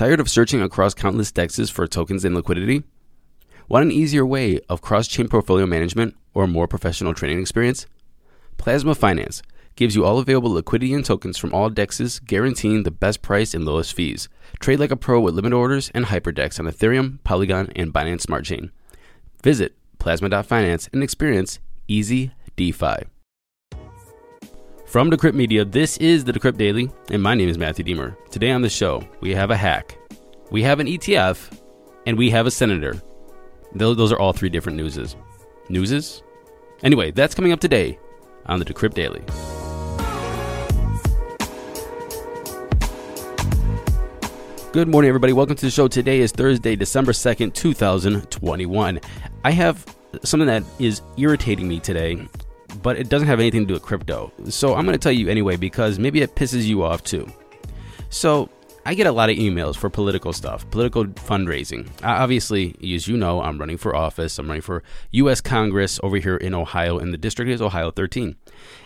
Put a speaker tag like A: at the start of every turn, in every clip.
A: Tired of searching across countless dexes for tokens and liquidity? Want an easier way of cross-chain portfolio management or more professional trading experience? Plasma Finance gives you all available liquidity and tokens from all dexes, guaranteeing the best price and lowest fees. Trade like a pro with limit orders and hyperdex on Ethereum, Polygon, and Binance Smart Chain. Visit plasma.finance and experience easy DeFi. From Decrypt Media, this is the Decrypt Daily, and my name is Matthew Diemer. Today on the show, we have a hack, we have an ETF, and we have a senator. Those are all three different newses. Newses? Anyway, that's coming up today on the Decrypt Daily. Good morning, everybody. Welcome to the show. Today is Thursday, December 2nd, 2021. I have something that is irritating me today but it doesn't have anything to do with crypto. So I'm going to tell you anyway because maybe it pisses you off too. So I get a lot of emails for political stuff, political fundraising. Obviously, as you know, I'm running for office. I'm running for U.S. Congress over here in Ohio, and the district is Ohio 13.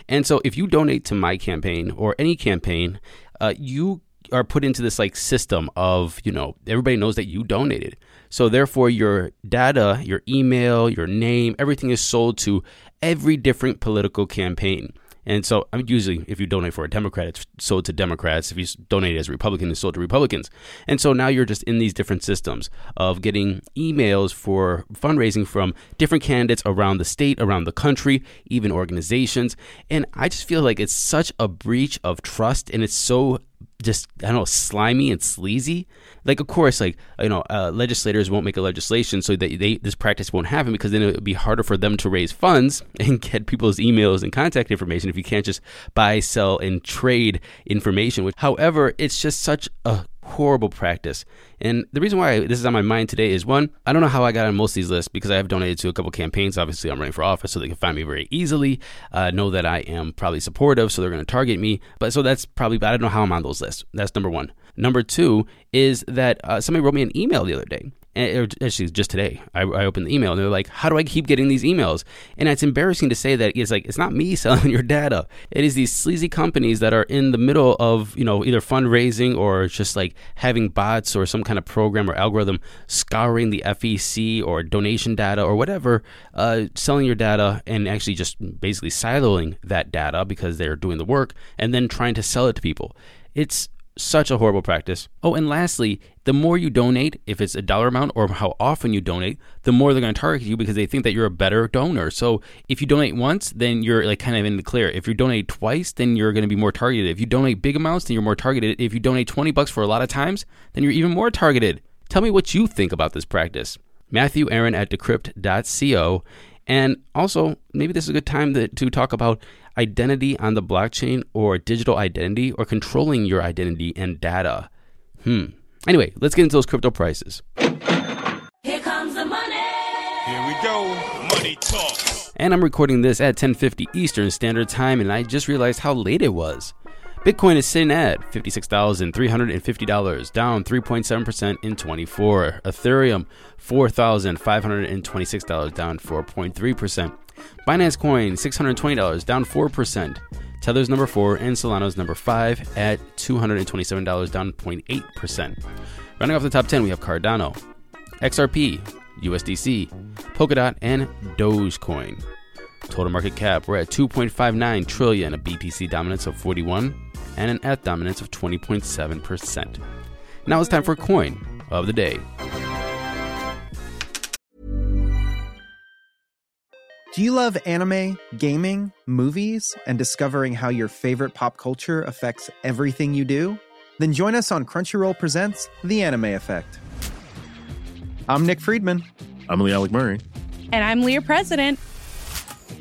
A: And so, if you donate to my campaign or any campaign, uh, you are put into this like system of you know everybody knows that you donated so therefore your data your email your name everything is sold to every different political campaign. And so, I mean, usually, if you donate for a Democrat, it's sold to Democrats. If you donate as a Republican, it's sold to Republicans. And so now you're just in these different systems of getting emails for fundraising from different candidates around the state, around the country, even organizations. And I just feel like it's such a breach of trust and it's so just I don't know slimy and sleazy. Like of course, like you know, uh, legislators won't make a legislation so that they this practice won't happen because then it would be harder for them to raise funds and get people's emails and contact information if you can't just buy, sell, and trade information. Which, however, it's just such a horrible practice. And the reason why this is on my mind today is one, I don't know how I got on most of these lists because I have donated to a couple campaigns. Obviously, I'm running for office, so they can find me very easily. Uh, know that I am probably supportive, so they're going to target me. But so that's probably, I don't know how I'm on those lists. That's number one. Number two is that uh, somebody wrote me an email the other day and actually just today I, I, opened the email and they're like how do i keep getting these emails? And it's embarrassing to say that it's like it's not me selling your data. It is these sleazy companies that are in the middle of you know either fundraising or just like having bots or some kind of program or algorithm scouring the fec or donation data or whatever uh, selling your data and actually just basically siloing that data because they're doing the work and then trying to sell it to people. It's such a horrible practice. Oh, and lastly, the more you donate, if it's a dollar amount or how often you donate, the more they're going to target you because they think that you're a better donor. So if you donate once, then you're like kind of in the clear. If you donate twice, then you're going to be more targeted. If you donate big amounts, then you're more targeted. If you donate 20 bucks for a lot of times, then you're even more targeted. Tell me what you think about this practice. Matthew Aaron at decrypt.co. And also, maybe this is a good time to, to talk about identity on the blockchain or digital identity or controlling your identity and data. Hmm. Anyway, let's get into those crypto prices.
B: Here comes the money. Here we go. Money talk.
A: And I'm recording this at 10:50 Eastern Standard Time and I just realized how late it was. Bitcoin is sitting at $56,350, down 3.7% in 24. Ethereum, $4,526, down 4.3%. Binance Coin, $620, down 4%. Tether's number 4 and Solana's number 5 at $227, down 0.8%. Running off the top 10, we have Cardano, XRP, USDC, Polkadot, and Dogecoin. Total market cap, we're at 2.59 trillion, a BTC dominance of 41, and an F dominance of 20.7%. Now it's time for coin of the day.
C: Do you love anime, gaming, movies, and discovering how your favorite pop culture affects everything you do? Then join us on Crunchyroll Presents The Anime Effect. I'm Nick Friedman.
D: I'm Lee Alec Murray.
E: And I'm Leah President.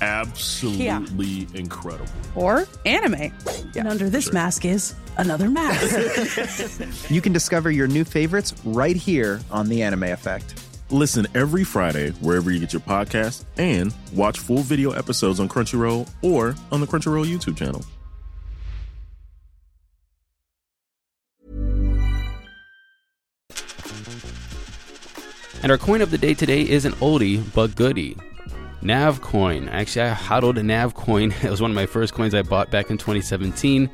E: absolutely incredible.
D: Or anime.
F: and under this mask is another mask.
C: you can discover your new favorites right here on The Anime Effect.
E: Listen every Friday wherever you get your podcast and watch full video episodes on Crunchyroll or on the Crunchyroll YouTube channel.
A: And our coin of the day today is an oldie but goodie. Navcoin. Actually, I hodled a Navcoin. It was one of my first coins I bought back in 2017.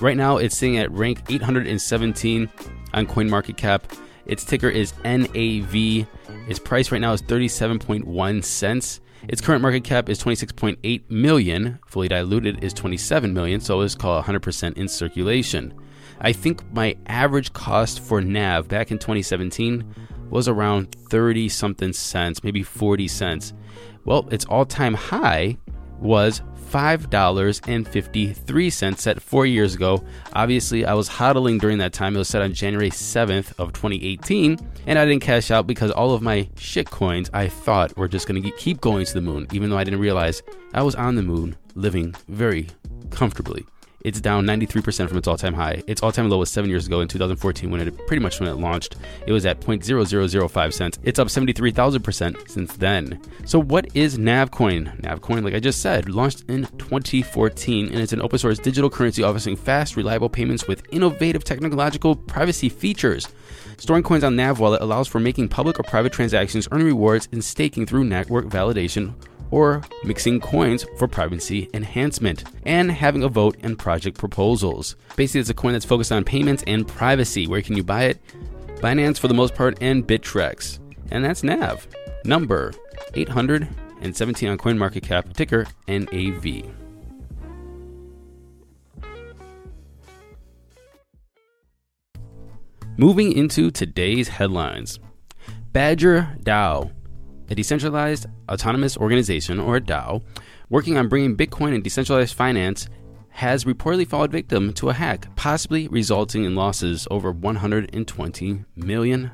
A: Right now, it's sitting at rank 817 on CoinMarketCap. Its ticker is NAV. Its price right now is 37.1 cents. Its current market cap is 26.8 million. Fully diluted is 27 million, so it's called 100% in circulation. I think my average cost for NAV back in 2017 was around 30 something cents, maybe 40 cents. Well, its all time high was $5.53 set four years ago. Obviously, I was hodling during that time. It was set on January 7th of 2018, and I didn't cash out because all of my shit coins I thought were just going to keep going to the moon, even though I didn't realize I was on the moon living very comfortably. It's down 93% from its all-time high. Its all-time low was seven years ago in 2014 when it pretty much when it launched. It was at 0.0005 cents. It's up 73,000% since then. So what is Navcoin? Navcoin, like I just said, launched in 2014 and it's an open source digital currency offering fast, reliable payments with innovative technological privacy features. Storing coins on Nav Wallet allows for making public or private transactions, earning rewards, and staking through network validation or mixing coins for privacy enhancement, and having a vote in project proposals. Basically, it's a coin that's focused on payments and privacy. Where can you buy it? Binance for the most part, and Bittrex. And that's NAV. Number 817 on CoinMarketCap, ticker NAV. Moving into today's headlines Badger DAO a decentralized autonomous organization, or DAO, working on bringing Bitcoin and decentralized finance, has reportedly fallen victim to a hack, possibly resulting in losses over $120 million.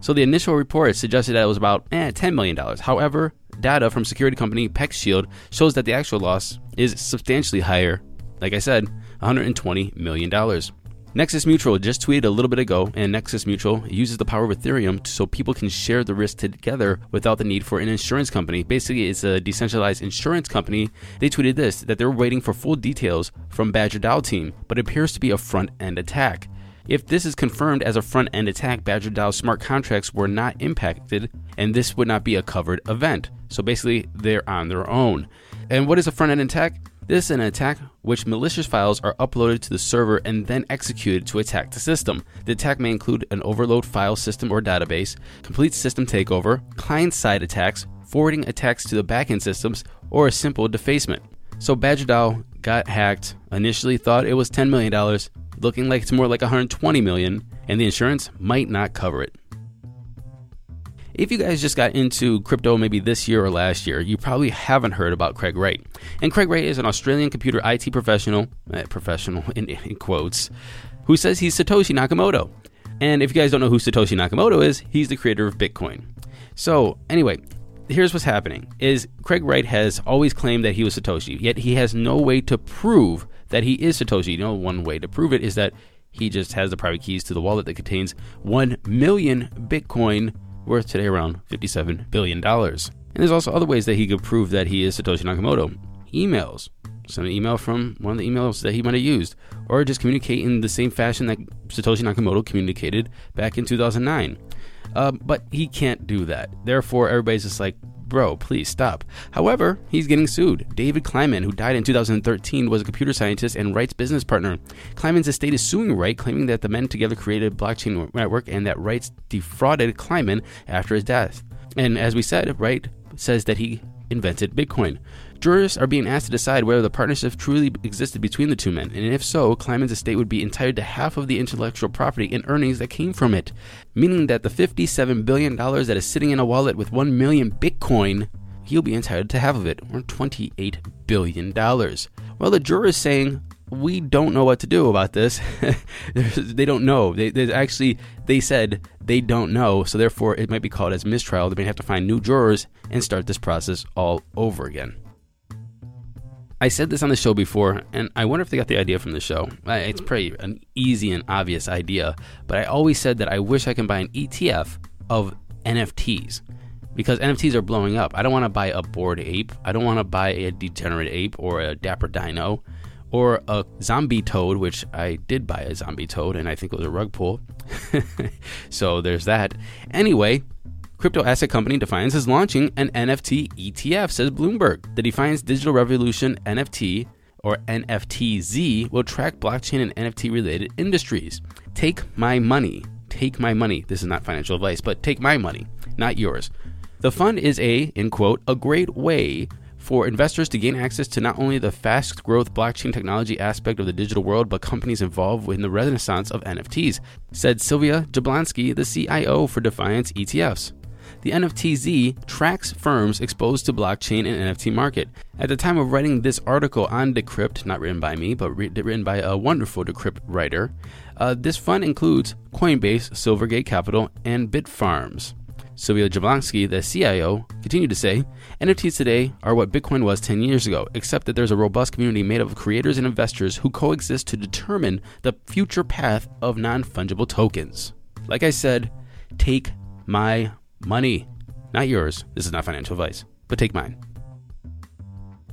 A: So the initial report suggested that it was about eh, $10 million. However, data from security company PeckShield shows that the actual loss is substantially higher. Like I said, $120 million. Nexus Mutual just tweeted a little bit ago, and Nexus Mutual uses the power of Ethereum so people can share the risk together without the need for an insurance company. Basically, it's a decentralized insurance company. They tweeted this that they're waiting for full details from Badger DAO team, but it appears to be a front end attack. If this is confirmed as a front end attack, Badger DAO smart contracts were not impacted, and this would not be a covered event. So basically, they're on their own. And what is a front end attack? This is an attack which malicious files are uploaded to the server and then executed to attack the system. The attack may include an overload file system or database, complete system takeover, client side attacks, forwarding attacks to the backend systems, or a simple defacement. So Badger DAO got hacked, initially thought it was $10 million, looking like it's more like 120 million, and the insurance might not cover it. If you guys just got into crypto maybe this year or last year, you probably haven't heard about Craig Wright. And Craig Wright is an Australian computer IT professional, eh, professional in, in quotes, who says he's Satoshi Nakamoto. And if you guys don't know who Satoshi Nakamoto is, he's the creator of Bitcoin. So, anyway, here's what's happening is Craig Wright has always claimed that he was Satoshi, yet he has no way to prove that he is Satoshi. You know, one way to prove it is that he just has the private keys to the wallet that contains 1 million Bitcoin worth today around $57 billion. And there's also other ways that he could prove that he is Satoshi Nakamoto. Emails. Send an email from one of the emails that he might have used. Or just communicate in the same fashion that Satoshi Nakamoto communicated back in 2009. Uh, but he can't do that. Therefore, everybody's just like, bro, please stop. However, he's getting sued. David Kleiman, who died in 2013, was a computer scientist and Wright's business partner. Kleiman's estate is suing Wright, claiming that the men together created a blockchain network and that Wright defrauded Kleiman after his death. And as we said, Wright says that he invented Bitcoin. Jurists are being asked to decide whether the partnership truly existed between the two men, and if so, Kleiman's estate would be entitled to half of the intellectual property and earnings that came from it, meaning that the $57 billion that is sitting in a wallet with 1 million Bitcoin, he'll be entitled to half of it, or $28 billion. Well, the juror is saying, we don't know what to do about this. they don't know. They, actually they said they don't know, so therefore it might be called as mistrial. They may have to find new jurors and start this process all over again. I said this on the show before, and I wonder if they got the idea from the show. It's pretty an easy and obvious idea, but I always said that I wish I can buy an ETF of NFTs because NFTs are blowing up. I don't want to buy a bored ape. I don't want to buy a degenerate ape or a dapper dino or a zombie toad, which I did buy a zombie toad and I think it was a rug pull. so there's that. Anyway, Crypto asset company Defiance is launching an NFT ETF, says Bloomberg. The Defiance Digital Revolution NFT or NFTZ will track blockchain and NFT related industries. Take my money. Take my money. This is not financial advice, but take my money, not yours. The fund is a, in quote, a great way for investors to gain access to not only the fast growth blockchain technology aspect of the digital world, but companies involved in the renaissance of NFTs, said Sylvia Jablonski, the CIO for Defiance ETFs the NFTZ tracks firms exposed to blockchain and NFT market. At the time of writing this article on Decrypt, not written by me, but written by a wonderful Decrypt writer, uh, this fund includes Coinbase, Silvergate Capital, and Bitfarms. Sylvia Jablonski, the CIO, continued to say NFTs today are what Bitcoin was 10 years ago, except that there's a robust community made up of creators and investors who coexist to determine the future path of non fungible tokens. Like I said, take my money. Not yours. This is not financial advice, but take mine.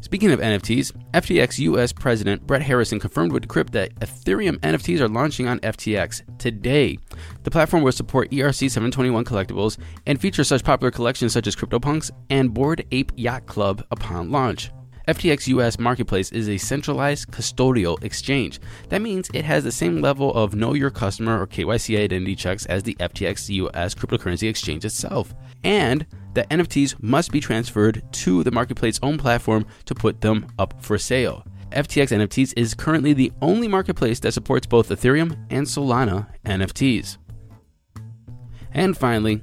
A: Speaking of NFTs, FTX US President Brett Harrison confirmed with Decrypt that Ethereum NFTs are launching on FTX today. The platform will support ERC 721 collectibles and feature such popular collections such as CryptoPunks and Bored Ape Yacht Club upon launch. FTX US Marketplace is a centralized custodial exchange. That means it has the same level of know your customer or KYC identity checks as the FTX US cryptocurrency exchange itself. And the NFTs must be transferred to the marketplace's own platform to put them up for sale. FTX NFTs is currently the only marketplace that supports both Ethereum and Solana NFTs. And finally,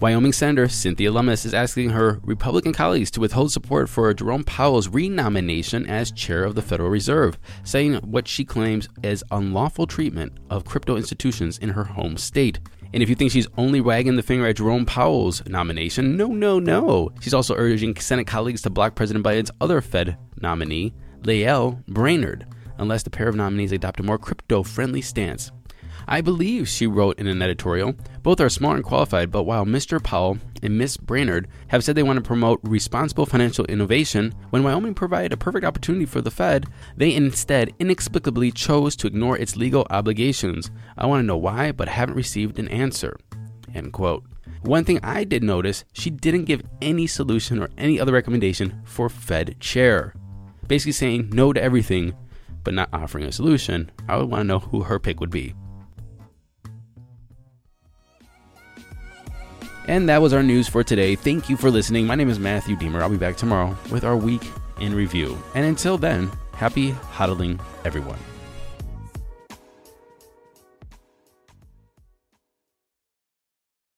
A: Wyoming Senator Cynthia Lummis is asking her Republican colleagues to withhold support for Jerome Powell's renomination as chair of the Federal Reserve, saying what she claims is unlawful treatment of crypto institutions in her home state. And if you think she's only wagging the finger at Jerome Powell's nomination, no, no, no. She's also urging Senate colleagues to block President Biden's other Fed nominee, Lael Brainard, unless the pair of nominees adopt a more crypto friendly stance. I believe, she wrote in an editorial, both are smart and qualified, but while Mr. Powell and Miss Brainard have said they want to promote responsible financial innovation, when Wyoming provided a perfect opportunity for the Fed, they instead inexplicably chose to ignore its legal obligations. I want to know why, but haven't received an answer. End quote. One thing I did notice, she didn't give any solution or any other recommendation for Fed chair. Basically saying no to everything, but not offering a solution. I would want to know who her pick would be. And that was our news for today. Thank you for listening. My name is Matthew Diemer. I'll be back tomorrow with our week in review. And until then, happy hodling, everyone.